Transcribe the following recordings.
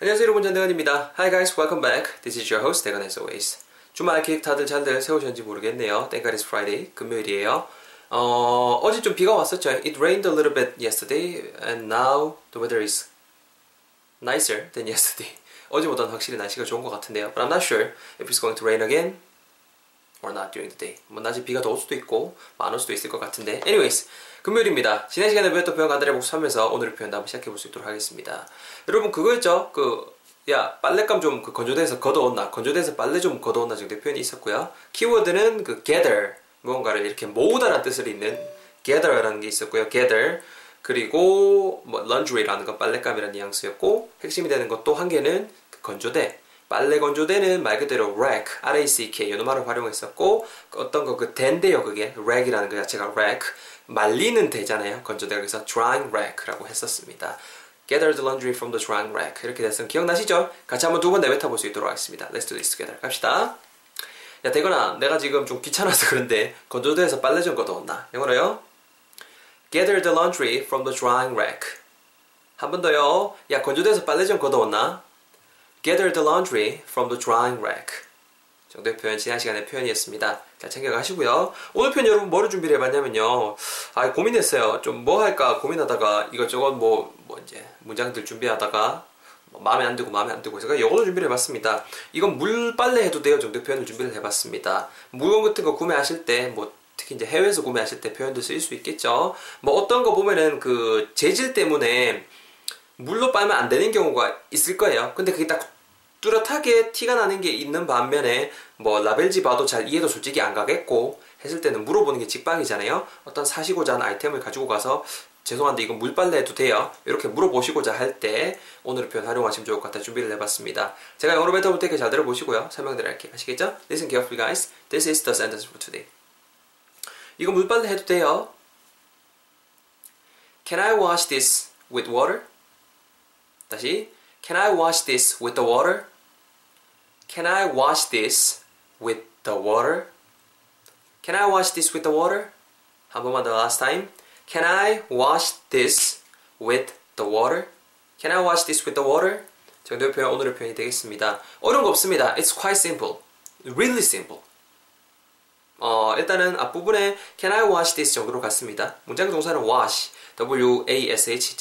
안녕하세요 여러분 전대건입니다. Hi guys, welcome back. This is your host 대건 as always. 주말 계획 다들 잘들 세우셨는지 모르겠네요. Thank God it's Friday, 금요일이에요. 어, 어제 좀 비가 왔었죠. It rained a little bit yesterday and now the weather is nicer than yesterday. 어제보다는 확실히 날씨가 좋은 것 같은데요. But I'm not sure if it's going to rain again or not during the day. 뭐 낮에 비가 더올 수도 있고 많을 수도 있을 것 같은데. Anyways, 금요일입니다. 지난 시간에 배웠던 표현 간단히 복습하면서 오늘의 표현도 한번 시작해 볼 수 있도록 하겠습니다. 여러분 그거였죠? 그 야, 빨랫감 좀 그 건조대에서 걷어온나, 건조대에서 빨래 좀 걷어온나 정도의 표현이 있었고요. 키워드는 그 gather, 무언가를 이렇게 모으다라는 뜻을 있는 gather라는 게 있었고요. gather. 그리고 뭐 laundry라는 건 빨랫감이라는 뉘앙스였고 핵심이 되는 것도 한 개는 그 건조대. 빨래 건조대는 말 그대로 rack, R-A-C-K 이 말을 활용했었고 어떤 거 그 대인데요 그게 rack이라는 그 자체가 rack 말리는 대잖아요 건조대가 그래서 drying rack라고 했었습니다. Gather the laundry from the drying rack 이렇게 됐으면 기억나시죠? 같이 한번 두 번 내뱉어 볼 수 있도록 하겠습니다. Let's do this together. 갑시다. 야 대건아 내가 지금 좀 귀찮아서 그런데 건조대에서 빨래 좀 걷어온다. 영어로요. Gather the laundry from the drying rack. 한 번 더요. 야 건조대에서 빨래 좀 걷어온나? Gather the laundry from the drying rack. 정도의 표현 지난 시간의 표현이었습니다. 잘 챙겨가시고요. 오늘 표현 여러분 뭐를 준비를 해봤냐면요. 아 고민했어요. 좀 뭐 할까 고민하다가 이것저것 뭐, 뭐 이제 문장들 준비하다가 뭐 마음에 안 들고 마음에 안 들고 해서 영어로 준비를 해봤습니다. 이건 물 빨래 해도 돼요 정도의 표현을 준비를 해봤습니다. 물건 같은 거 구매하실 때뭐 특히 이제 해외에서 구매하실 때 표현도 쓰일 수 있겠죠. 뭐 어떤 거 보면은 그 재질 때문에 물로 빨면 안 되는 경우가 있을 거예요. 근데 그게 딱 뚜렷하게 티가 나는 게 있는 반면에 뭐 라벨지 봐도 잘 이해도 솔직히 안 가겠고 했을 때는 물어보는 게 직방이잖아요. 어떤 사시고자 하는 아이템을 가지고 가서 죄송한데 이건 물빨래 해도 돼요? 이렇게 물어보시고자 할 때 오늘의 표현 활용하시면 좋을 것 같아 준비를 해봤습니다. 제가 영어로 뱉어볼 테니까 잘 들어보시고요. 설명드릴게요. 아시겠죠? Listen carefully guys. This is the sentence for today. 이거 물빨래 해도 돼요? Can I wash this with water? 다시 Can I wash this with the water? Can I wash this with the water? Can I wash this with the water? 한 번만 더 last time. Can I wash this with the water? Can I wash this with the water? 정도의 표현 오늘의 표현이 되겠습니다. 어려운 거 없습니다. It's quite simple. Really simple. 어, 일단은 앞부분에 Can I wash this 정도로 갔습니다. 문장 동사는 wash, W-A-S-H.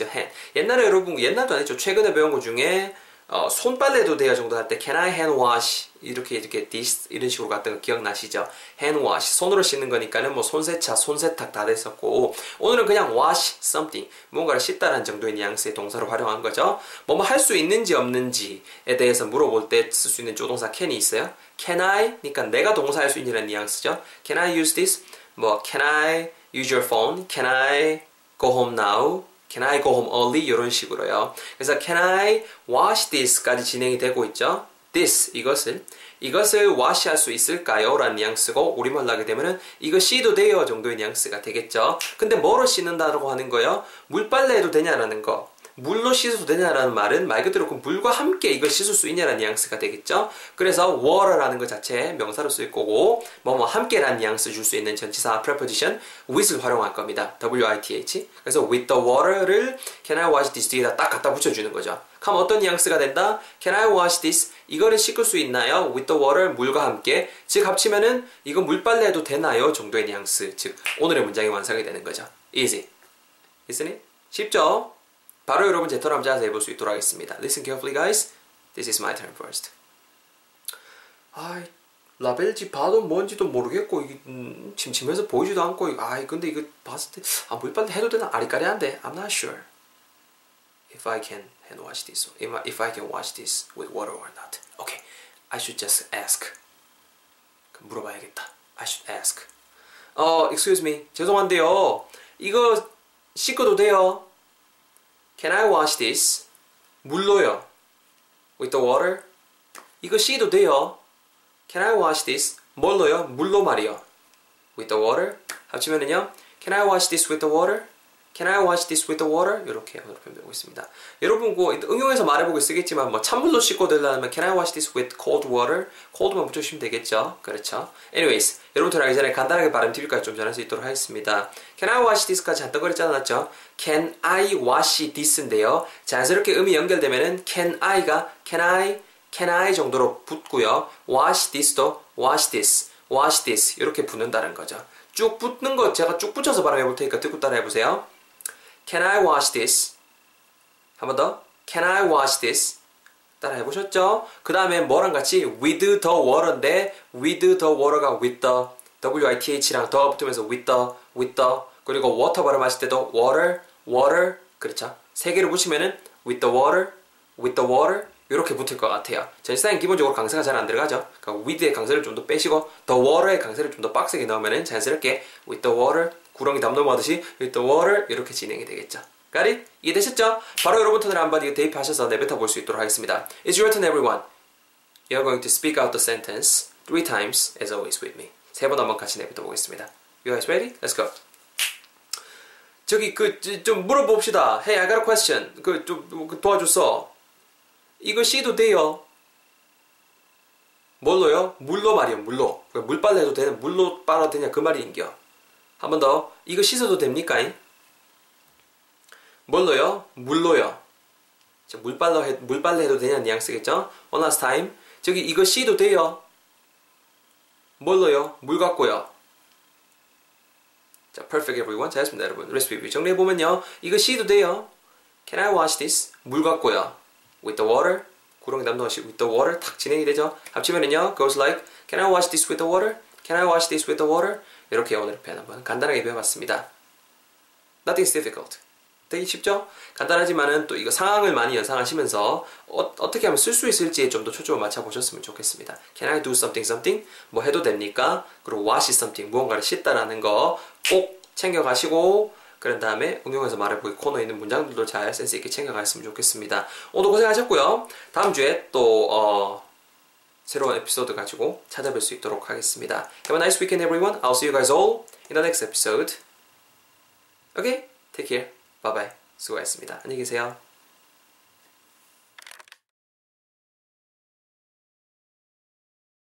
옛날에 여러분, 옛날도 아니죠. 최근에 배운 것 중에 어, 손빨래도 돼요 정도 할 때 Can I hand wash 이렇게 이렇게 this 이런 식으로 갔던 거 기억나시죠? hand wash 손으로 씻는 거니까는 뭐 손세차, 손세탁 다 됐었고 오늘은 그냥 wash something 뭔가를 씻다라는 정도의 뉘앙스의 동사로 활용한 거죠. 뭐뭐 할 수 있는지 없는지에 대해서 물어볼 때 쓸 수 있는 조동사 can이 있어요. Can I? 그러니까 내가 동사할 수 있냐는 뉘앙스죠. Can I use this? 뭐 Can I use your phone? Can I go home now? Can I go home early? 이런 식으로요. 그래서 Can I wash this?까지 진행이 되고 있죠. This 이것을 이것을 wash할 수 있을까요? 라는 뉘앙스고 우리말로 하게 되면은 씻어도 돼요 정도의 뉘앙스가 되겠죠. 근데 뭐로 씻는다고 하는 거요? 물빨래 해도 되냐라는 거. 물로 씻어도 되냐라는 말은 말 그대로 그 물과 함께 이걸 씻을 수 있냐라는 뉘앙스가 되겠죠. 그래서 water라는 것 자체 명사로 쓸 거고 뭐뭐 함께라는 뉘앙스 줄 수 있는 전치사 preposition with을 활용할 겁니다. W-I-T-H. 그래서 with the water를 can I wash this 뒤에다 딱 갖다 붙여주는 거죠. 그럼 어떤 뉘앙스가 된다? Can I wash this? 이거를 씻을 수 있나요? With the water, 물과 함께. 즉 합치면은 이거 물빨래 해도 되나요? 정도의 뉘앙스. 즉 오늘의 문장이 완성이 되는 거죠. Easy. Isn't it? 쉽죠? 바로 여러분 제턴 한번 자세히 볼수 있도록 하겠습니다. Listen carefully guys. This is my turn first. 아, 라벨지 봐도 뭔지도 모르겠고 이게 음, 침침해서 보이지도 않고 아, 근데 이거 봤을 때 아, 물빨래 해도 되나 아리까리한데 I'm not sure if I can hand wash this if I, if I can wash this with water or not. Okay, I should just ask. 물어봐야겠다. I should ask. 어, excuse me. 죄송한데요. 이거 씻어도 돼요? Can I wash this? 물로요. With the water? 이거 씻어도 돼요? Can I wash this? 뭘로요? 물로 말이요. With the water? 합치면은요. Can I wash this with the water? Can I wash this with the water? 이렇게 오늘 표현되고 있습니다. 여러분 그 응용해서 말해보고 쓰겠지만 뭐 찬물로 씻고 들려면 Can I wash this with cold water? cold만 붙여주시면 되겠죠. 그렇죠. Anyways, 여러분들 하기 전에 간단하게 발음 팁까지 좀 전할 수 있도록 하겠습니다. Can I wash this까지 한덩거리 짜놨죠? Can I wash this인데요. 자연스럽게 음이 연결되면은 Can I가 Can I, Can I 정도로 붙고요. Wash this도 Wash this, Wash this 이렇게 붙는다는 거죠. 쭉 붙는 거 제가 쭉 붙여서 발음해 볼 테니까 듣고 따라 해 보세요. Can I wash this? 한 번 더. Can I wash this? 따라 해보셨죠? 그 다음에 뭐랑 같이 with the water인데 with the water가 with the W-I-T-H랑 더 붙으면서 with the, with the 그리고 water 발음하실 때도 water, water 그렇죠? 세 개를 붙이면은 with the water, with the water 이렇게 붙을 것 같아요. 전시사인 기본적으로 강세가 잘 안 들어가죠. 그러니까 with의 강세를 좀 더 빼시고 the water의 강세를 좀 더 빡세게 넣으면은 자연스럽게 with the water 구렁이 담 넘어가듯이 with the water 이렇게 진행이 되겠죠. Got it? 이해되셨죠? 바로 여러분들은 한번 이거 대입하셔서 내뱉어 볼 수 있도록 하겠습니다. It's your turn everyone. You're going to speak out the sentence three times as always with me. 세 번 한번 같이 내뱉어 보겠습니다. You guys ready? Let's go. 저기 그 좀 물어봅시다. Hey, I got a question. 그 좀 도와줬어. 이거 씻도 돼요? 뭘로요? 물로 말이요, 물로. 물빨래 해도 되는, 물로 빨아도 되냐, 그 말이 인겨. 한 번 더. 이거 씻어도 됩니까? 뭘로요? 물로요. 물빨래, 해, 물빨래 해도 되냐 뉘앙스겠죠? One last time. 저기 이거 씻도 돼요? 뭘로요? 물 갖고요. 자, perfect everyone. 잘했습니다, 여러분. 레시피 정리해보면요. 이거 씻도 돼요? Can I wash this? 물 갖고요. With the water. 구렁이 남동시 with the water 탁 진행이 되죠. 합치면은요. goes like Can I wash this with the water? Can I wash this with the water? 이렇게 오늘 표현 한번 간단하게 배워봤습니다. Nothing's difficult. 되게 쉽죠? 간단하지만은 또 이거 상황을 많이 연상하시면서 어, 떻게 하면 쓸 수 있을지에 좀 더 초점을 맞춰보셨으면 좋겠습니다. Can I do something something? 뭐 해도 됩니까? 그리고 wash something 무언가를 씻다라는 거 꼭 챙겨가시고 그런 다음에 응용해서 말해보기 코너에 있는 문장들도 잘 센스 있게 챙겨가셨으면 좋겠습니다. 오늘 고생하셨고요. 다음 주에 또 어, 새로운 에피소드 가지고 찾아뵐 수 있도록 하겠습니다. Have a nice weekend everyone. I'll see you guys all in the next episode. Okay? Take care. Bye bye. 수고하셨습니다. 안녕히 계세요.